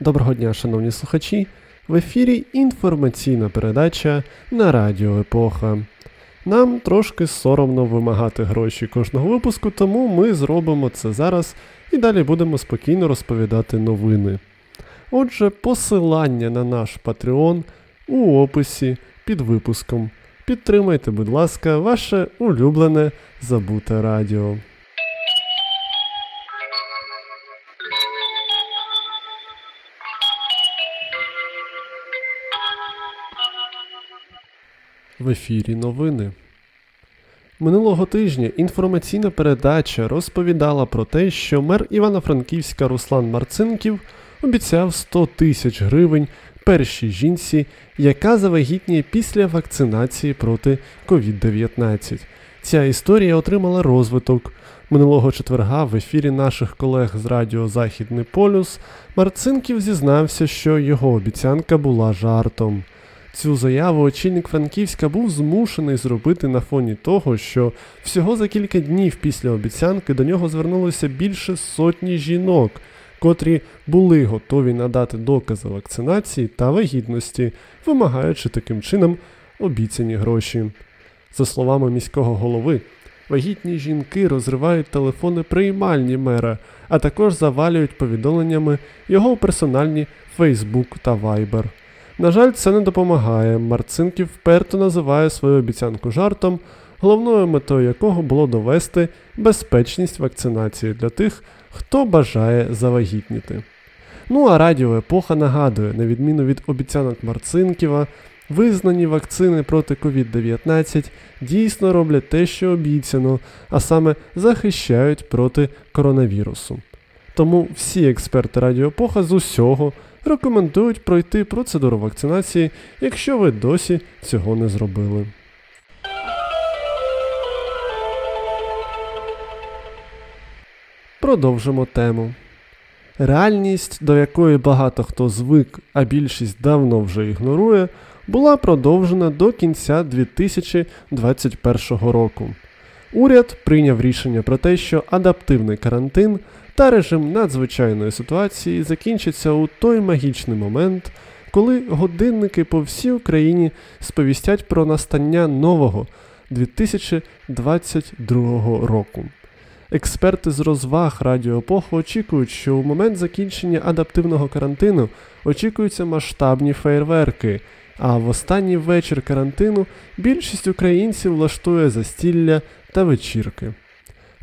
Доброго дня, шановні слухачі. В ефірі інформаційна передача на Радіо Епоха. Нам трошки соромно вимагати гроші кожного випуску, тому ми зробимо це зараз і далі будемо спокійно розповідати новини. Отже, посилання на наш Patreon у описі під випуском. Підтримайте, будь ласка, ваше улюблене забуте радіо. В ефірі новини. Минулого тижня інформаційна передача розповідала про те, що мер Івано-Франківська Руслан Марцинків обіцяв 100 тисяч гривень першій жінці, яка завагітніє після вакцинації проти COVID-19. Ця історія отримала розвиток. Минулого четверга в ефірі наших колег з Радіо Західний Полюс Марцинків зізнався, що його обіцянка була жартом. Цю заяву очільник Франківська був змушений зробити на фоні того, що всього за кілька днів після обіцянки до нього звернулося більше сотні жінок, котрі були готові надати докази вакцинації та вагітності, вимагаючи таким чином обіцяні гроші. За словами міського голови, вагітні жінки розривають телефони приймальні мера, а також завалюють повідомленнями його персональні Facebook та Viber. На жаль, це не допомагає. Марцинків вперто називає свою обіцянку жартом, головною метою якого було довести безпечність вакцинації для тих, хто бажає завагітніти. Ну а радіо Епоха нагадує, на відміну від обіцянок Марцинківа, визнані вакцини проти COVID-19 дійсно роблять те, що обіцяно, а саме захищають проти коронавірусу. Тому всі експерти Радіо Епоха з усього рекомендують пройти процедуру вакцинації, якщо ви досі цього не зробили. Продовжимо тему. Реальність, до якої багато хто звик, а більшість давно вже ігнорує, була продовжена до кінця 2021 року. Уряд прийняв рішення про те, що адаптивний карантин та режим надзвичайної ситуації закінчиться у той магічний момент, коли годинники по всій Україні сповістять про настання нового 2022 року. Експерти з розваг радіоепоху очікують, що у момент закінчення адаптивного карантину очікуються масштабні фейерверки, а в останній вечір карантину більшість українців влаштує застілля та вечірки.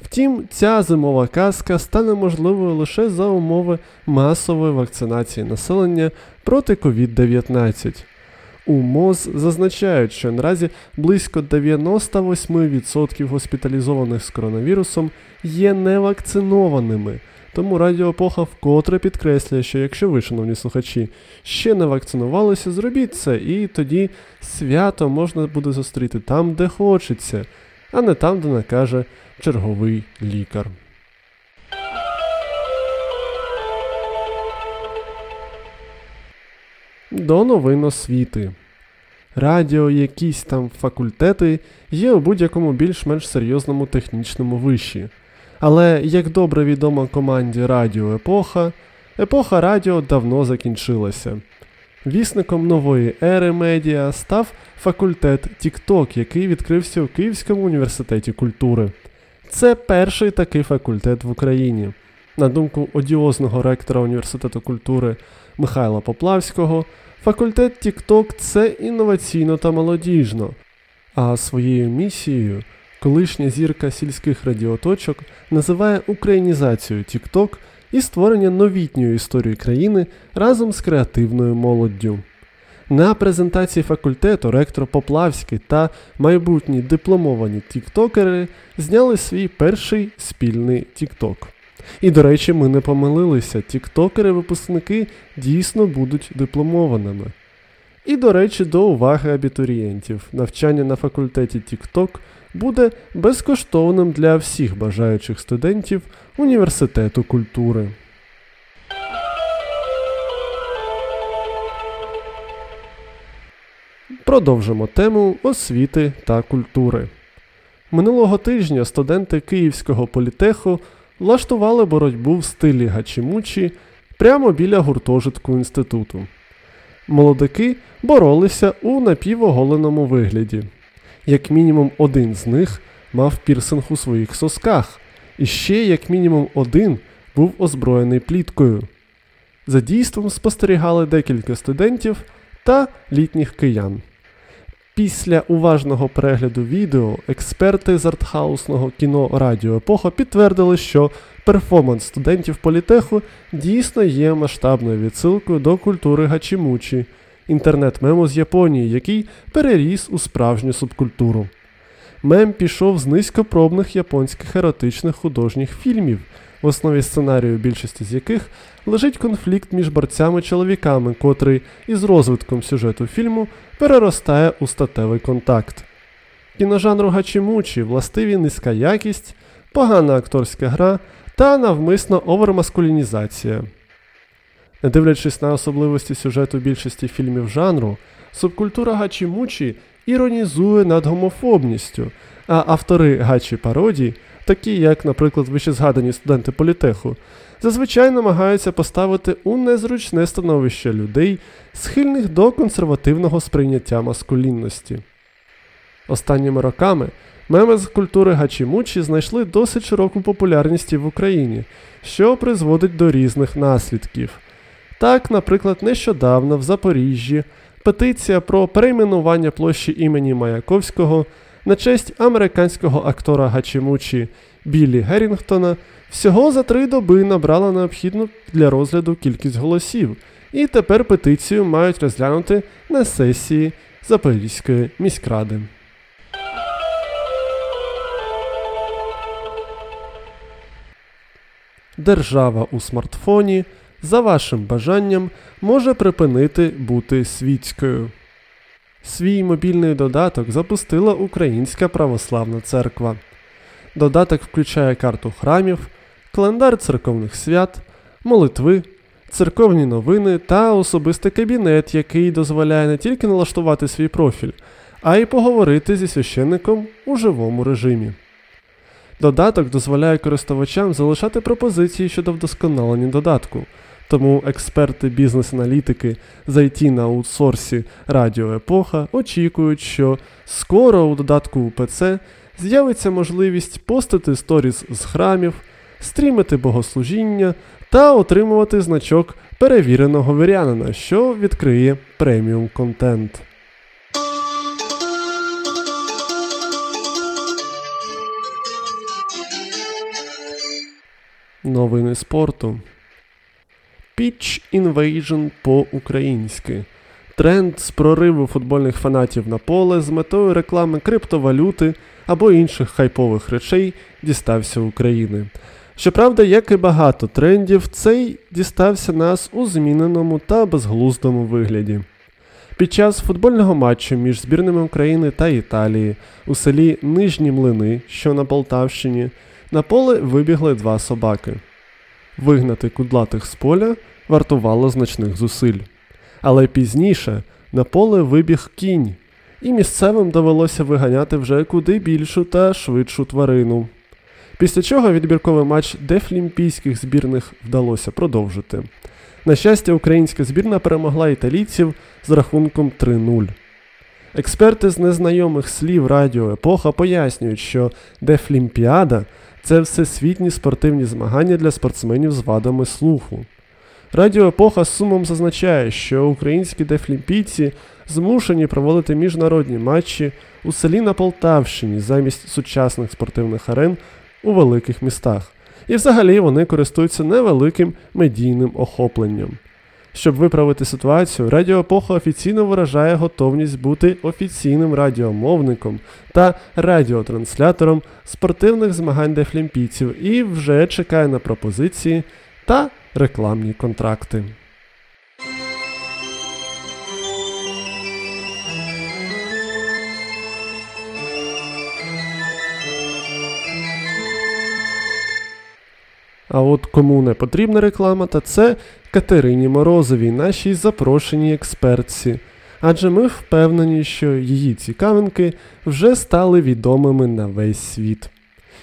Втім, ця зимова казка стане можливою лише за умови масової вакцинації населення проти COVID-19. У МОЗ зазначають, що наразі близько 98% госпіталізованих з коронавірусом є невакцинованими. Тому Радіо Епоха вкотре підкреслює, що якщо ви, шановні слухачі, ще не вакцинувалися, зробіть це, і тоді свято можна буде зустріти там, де хочеться, а не там, де накаже черговий лікар. До новин освіти. Радіо, якісь там факультети є у будь-якому більш-менш серйозному технічному виші. Але, як добре відомо команді Радіо Епоха, епоха радіо давно закінчилася. Вісником нової ери медіа став факультет TikTok, який відкрився у Київському університеті культури. Це перший такий факультет в Україні. На думку одіозного ректора університету культури Михайла Поплавського, факультет TikTok це інноваційно та молодіжно, а своєю місією колишня зірка сільських радіоточок називає українізацію TikTok і створення новітньої історії країни разом з креативною молоддю. На презентації факультету ректор Поплавський та майбутні дипломовані тіктокери зняли свій перший спільний тікток. І, до речі, ми не помилилися, тіктокери-випускники дійсно будуть дипломованими. І, до речі, до уваги абітурієнтів. Навчання на факультеті TikTok буде безкоштовним для всіх бажаючих студентів університету культури. Продовжимо тему освіти та культури. Минулого тижня студенти Київського політеху влаштували боротьбу в стилі гачімучі прямо біля гуртожитку інституту. Молодики боролися у напівоголеному вигляді. Як мінімум один з них мав пірсинг у своїх сосках, і ще, як мінімум, один був озброєний пліткою. За дійством спостерігали декілька студентів та літніх киян. Після уважного перегляду відео експерти з артхаусного кіно Радіо Епоха підтвердили, що перформанс студентів політеху дійсно є масштабною відсилкою до культури гачімучі, інтернет-мему з Японії, який переріс у справжню субкультуру. Мем пішов з низькопробних японських еротичних художніх фільмів, в основі сценарію більшості з яких лежить конфлікт між борцями-чоловіками, котрий із розвитком сюжету фільму переростає у статевий контакт. Кіножанру гачімучі властиві низька якість, погана акторська гра та навмисно овермаскулінізація. Не дивлячись на особливості сюжету більшості фільмів жанру, субкультура гачімучі іронізує над гомофобністю, а автори гачі пародій, такі як, наприклад, вищезгадані студенти політеху, зазвичай намагаються поставити у незручне становище людей, схильних до консервативного сприйняття маскулінності. Останніми роками меми з культури гачімучі знайшли досить широку популярність в Україні, що призводить до різних наслідків. Так, наприклад, нещодавно в Запоріжжі петиція про перейменування площі імені Маяковського на честь американського актора Гачімучі Біллі Геррінгтона всього за три доби набрала необхідну для розгляду кількість голосів, і тепер петицію мають розглянути на сесії Запорізької міськради. Держава у смартфоні за вашим бажанням може припинити бути світською. Свій мобільний додаток запустила Українська православна церква. Додаток включає карту храмів, календар церковних свят, молитви, церковні новини та особистий кабінет, який дозволяє не тільки налаштувати свій профіль, а й поговорити зі священником у живому режимі. Додаток дозволяє користувачам залишати пропозиції щодо вдосконалення додатку. Тому експерти бізнес-аналітики з IT на аутсорсі Радіо Епоха очікують, що скоро у додатку УПЦ з'явиться можливість постити сторіс з храмів, стрімити богослужіння та отримувати значок перевіреного вірянина, що відкриє преміум контент. Новини спорту. Pitch Invasion по-українськи. Тренд з прориву футбольних фанатів на поле з метою реклами криптовалюти або інших хайпових речей дістався України. Щоправда, як і багато трендів, цей дістався нас у зміненому та безглуздому вигляді. Під час футбольного матчу між збірними України та Італії у селі Нижні Млини, що на Полтавщині, на поле вибігли два собаки. Вигнати кудлатих з поля вартувало значних зусиль. Але пізніше на поле вибіг кінь, і місцевим довелося виганяти вже куди більшу та швидшу тварину. Після чого відбірковий матч дефлімпійських збірних вдалося продовжити. На щастя, українська збірна перемогла італійців з рахунком 3-0. Експерти з незнайомих слів Радіо Епоха пояснюють, що Дефлімпіада це всесвітні спортивні змагання для спортсменів з вадами слуху. Радіо Епоха з сумом зазначає, що українські дефлімпійці змушені проводити міжнародні матчі у селі на Полтавщині замість сучасних спортивних арен у великих містах. І взагалі вони користуються невеликим медійним охопленням. Щоб виправити ситуацію, Радіо Епоха офіційно виражає готовність бути офіційним радіомовником та радіотранслятором спортивних змагань дефлімпійців і вже чекає на пропозиції та рекламні контракти. А от кому не потрібна реклама, та це Катерині Морозовій, нашій запрошеній експертці. адже ми впевнені, що її цікавинки вже стали відомими на весь світ.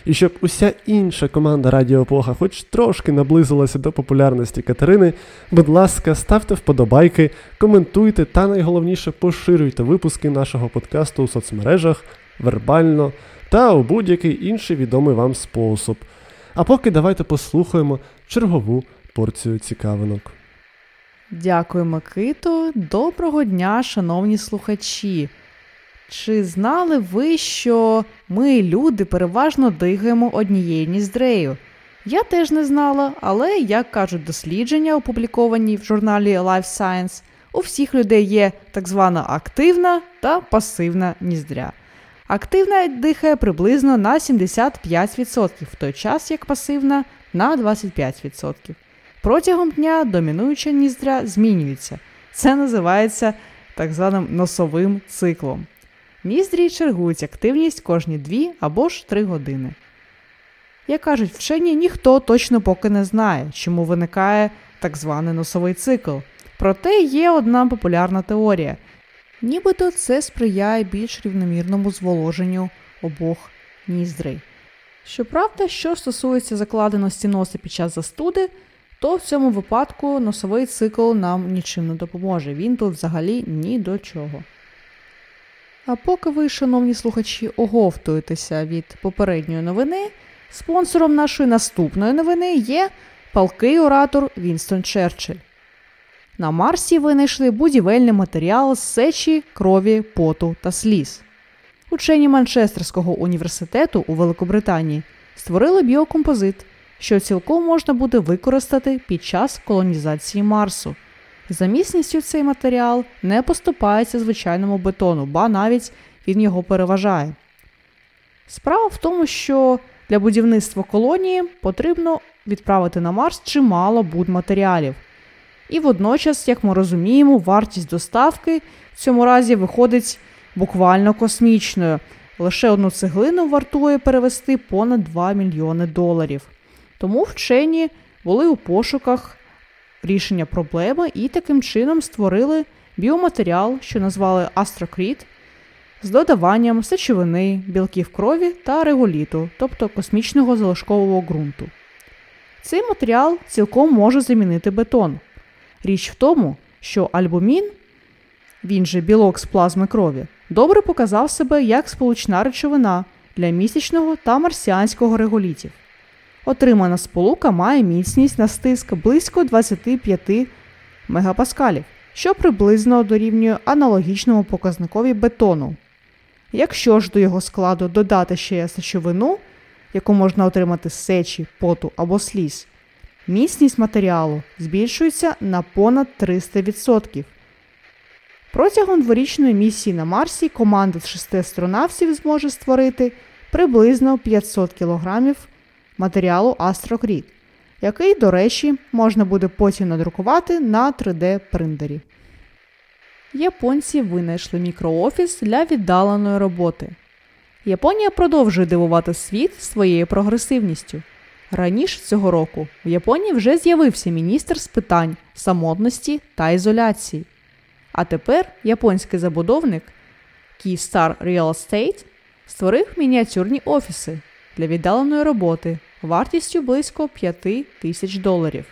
І щоб уся інша команда Радіо Плога хоч трошки наблизилася до популярності Катерини, будь ласка, ставте вподобайки, коментуйте та найголовніше поширюйте випуски нашого подкасту у соцмережах, вербально та у будь-який інший відомий вам спосіб. А поки давайте послухаємо чергову порцію цікавинок. Дякую, Микито. Доброго дня, шановні слухачі. Чи знали ви, що ми, люди, переважно дигаємо однією ніздрею? Я теж не знала, але, як кажуть дослідження, опубліковані в журналі Life Science, у всіх людей є так звана активна та пасивна ніздря. Активна дихає приблизно на 75%, в той час як пасивна на 25%. Протягом дня домінуюча ніздря змінюється. Це називається так званим носовим циклом. Ніздрі чергують активність кожні 2 або ж 3 години. Як кажуть вчені, ніхто точно поки не знає, чому виникає так званий носовий цикл. Проте є одна популярна теорія. Нібито це сприяє більш рівномірному зволоженню обох ніздрей. Щоправда, що стосується закладеності носа під час застуди, то в цьому випадку носовий цикл нам нічим не допоможе. Він тут взагалі ні до чого. А поки ви, шановні слухачі, оговтуєтеся від попередньої новини, спонсором нашої наступної новини є палкий оратор Вінстон Черчилль. На Марсі винайшли будівельний матеріал з сечі, крові, поту та сліз. Учені Манчестерського університету у Великобританії створили біокомпозит, що цілком можна буде використати під час колонізації Марсу. За міцністю цей матеріал не поступається звичайному бетону, ба навіть він його переважає. Справа в тому, що для будівництва колонії потрібно відправити на Марс чимало будматеріалів. І водночас, як ми розуміємо, вартість доставки в цьому разі виходить буквально космічною. Лише одну цеглину вартує перевести понад 2 мільйони доларів. Тому вчені були у пошуках рішення проблеми і таким чином створили біоматеріал, що назвали Астрокріт, з додаванням сечовини, білків крові та реголіту, тобто космічного залишкового ґрунту. Цей матеріал цілком може замінити бетон. Річ в тому, що альбумін, він же білок з плазми крові, добре показав себе як сполучна речовина для місячного та марсіанського реголітів. Отримана сполука має міцність на стиск близько 25 мегапаскалів, що приблизно дорівнює аналогічному показникові бетону. Якщо ж до його складу додати ще сечовину, яку можна отримати з сечі, поту або сліз, міцність матеріалу збільшується на понад 300%. Протягом дворічної місії на Марсі команда з шести астронавтів зможе створити приблизно 500 кг матеріалу Астрокріт, який, до речі, можна буде потім надрукувати на 3D-принтері. Японці винайшли мікроофіс для віддаленої роботи. Японія продовжує дивувати світ своєю прогресивністю. Раніше цього року в Японії вже з'явився міністр з питань самотності та ізоляції. А тепер японський забудовник Keystar Real Estate створив мініатюрні офіси для віддаленої роботи вартістю близько 5 тисяч доларів.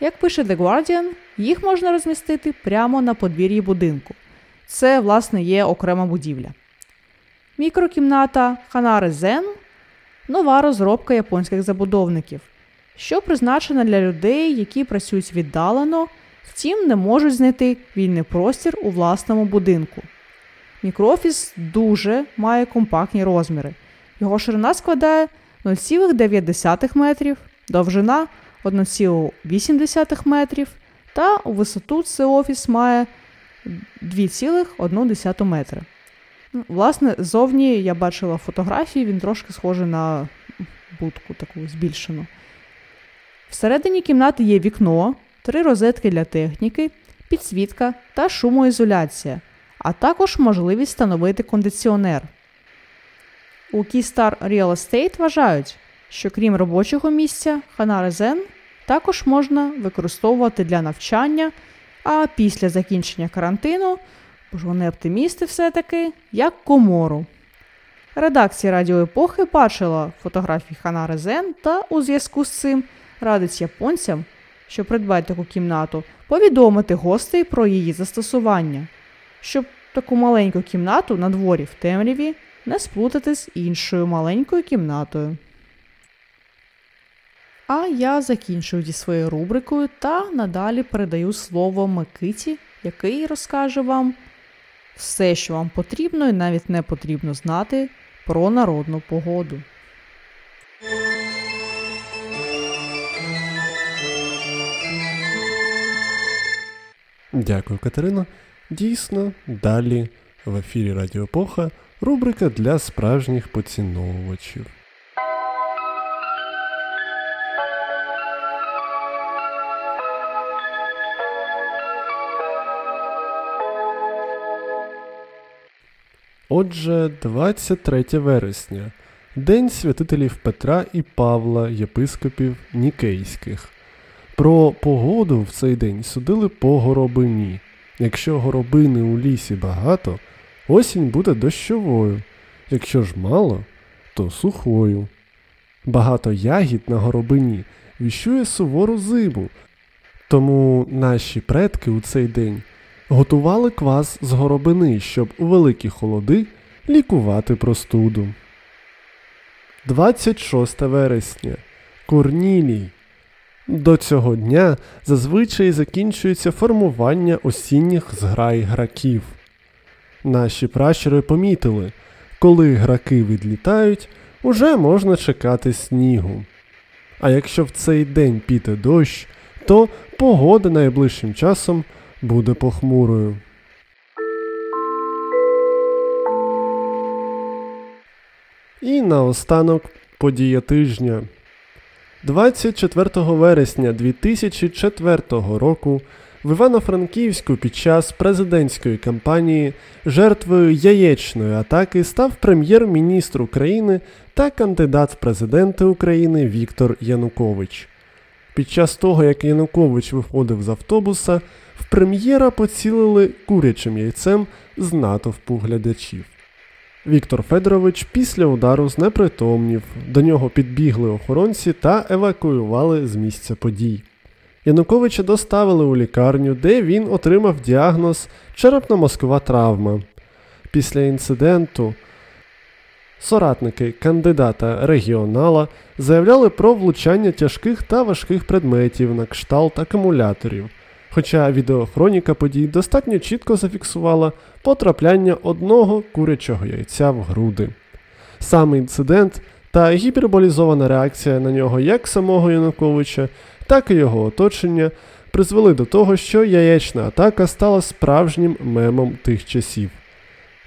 Як пише The Guardian, їх можна розмістити прямо на подвір'ї будинку. Це, власне, є окрема будівля. Мікрокімната Ханари Zen нова розробка японських забудовників, що призначена для людей, які працюють віддалено, втім не можуть знайти вільний простір у власному будинку. Мікроофіс дуже має компактні розміри. Його ширина складає 0,9 метрів, довжина 1,8 метрів, та у висоту цей офіс має 2,1 метра. Ну, власне, зовні я бачила фотографії, він трошки схожий на будку таку збільшену. Всередині кімнати є вікно, три розетки для техніки, підсвітка та шумоізоляція, а також можливість встановити кондиціонер. У Keystar Real Estate вважають, що крім робочого місця, Ханарезен також можна використовувати для навчання а після закінчення карантину, бо ж вони оптимісти все-таки, як комору. Редакція радіоепохи бачила фотографії Ханари Зен та у зв'язку з цим радить японцям, що придбають таку кімнату, повідомити гостей про її застосування, щоб таку маленьку кімнату на дворі в темряві не сплутати з іншою маленькою кімнатою. А я закінчую зі своєю рубрикою та надалі передаю слово Микиті, який розкаже вам все, що вам потрібно і навіть не потрібно знати про народну погоду. Дякую, Катерина. Дійсно, далі в ефірі Радіо Епоха рубрика для справжніх поціновувачів. Отже, 23 вересня, День святителів Петра і Павла, єпископів Нікейських. Про погоду в цей день судили по горобині. Якщо горобини у лісі багато, осінь буде дощовою, якщо ж мало, то сухою. Багато ягід на горобині віщує сувору зиму, тому наші предки у цей день готували квас з горобини, щоб у великі холоди лікувати простуду. 26 вересня. Корнілій. До цього дня зазвичай закінчується формування осінніх зграй граків. Наші пращури помітили, коли граки відлітають, уже можна чекати снігу. А якщо в цей день піде дощ, то погода найближчим часом буде похмурою. І наостанок подія тижня. 24 вересня 2004 року в Івано-Франківську під час президентської кампанії жертвою яєчної атаки став прем'єр-міністр України та кандидат в президенти України Віктор Янукович. Під час того, як Янукович виходив з автобуса, в прем'єра поцілили курячим яйцем з натовпу глядачів. Віктор Федорович після удару знепритомнів, до нього підбігли охоронці та евакуювали з місця подій. Януковича доставили у лікарню, де він отримав діагноз черепно-мозкова травма. Після інциденту соратники кандидата регіонала заявляли про влучання тяжких та важких предметів на кшталт акумуляторів. Хоча відеохроніка подій достатньо чітко зафіксувала потрапляння одного курячого яйця в груди. Саме інцидент та гіперболізована реакція на нього як самого Януковича, так і його оточення призвели до того, що яєчна атака стала справжнім мемом тих часів.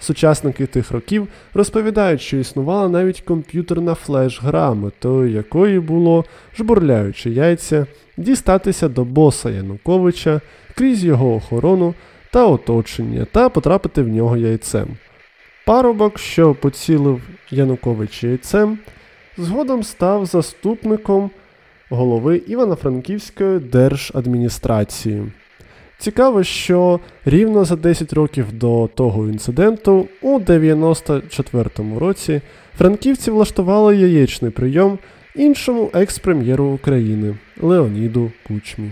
Сучасники тих років розповідають, що існувала навіть комп'ютерна флеш-гра, метою якої було, жбурляючи яйця, дістатися до боса Януковича крізь його охорону та оточення та потрапити в нього яйцем. Парубок, що поцілив Янукович яйцем, згодом став заступником голови Івано-Франківської держадміністрації. Цікаво, що рівно за 10 років до того інциденту, у 94-му році, франківці влаштували яєчний прийом іншому екс-прем'єру України Леоніду Кучмі.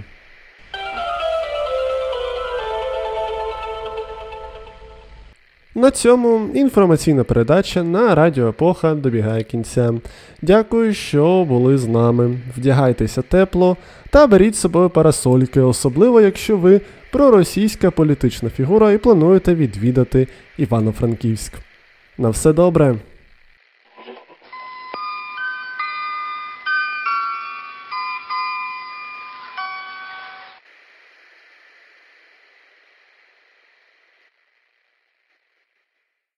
На цьому інформаційна передача на Радіо Епоха добігає кінця. Дякую, що були з нами. Вдягайтеся тепло та беріть з собою парасольки, особливо якщо ви проросійська політична фігура і плануєте відвідати Івано-Франківськ. На все добре!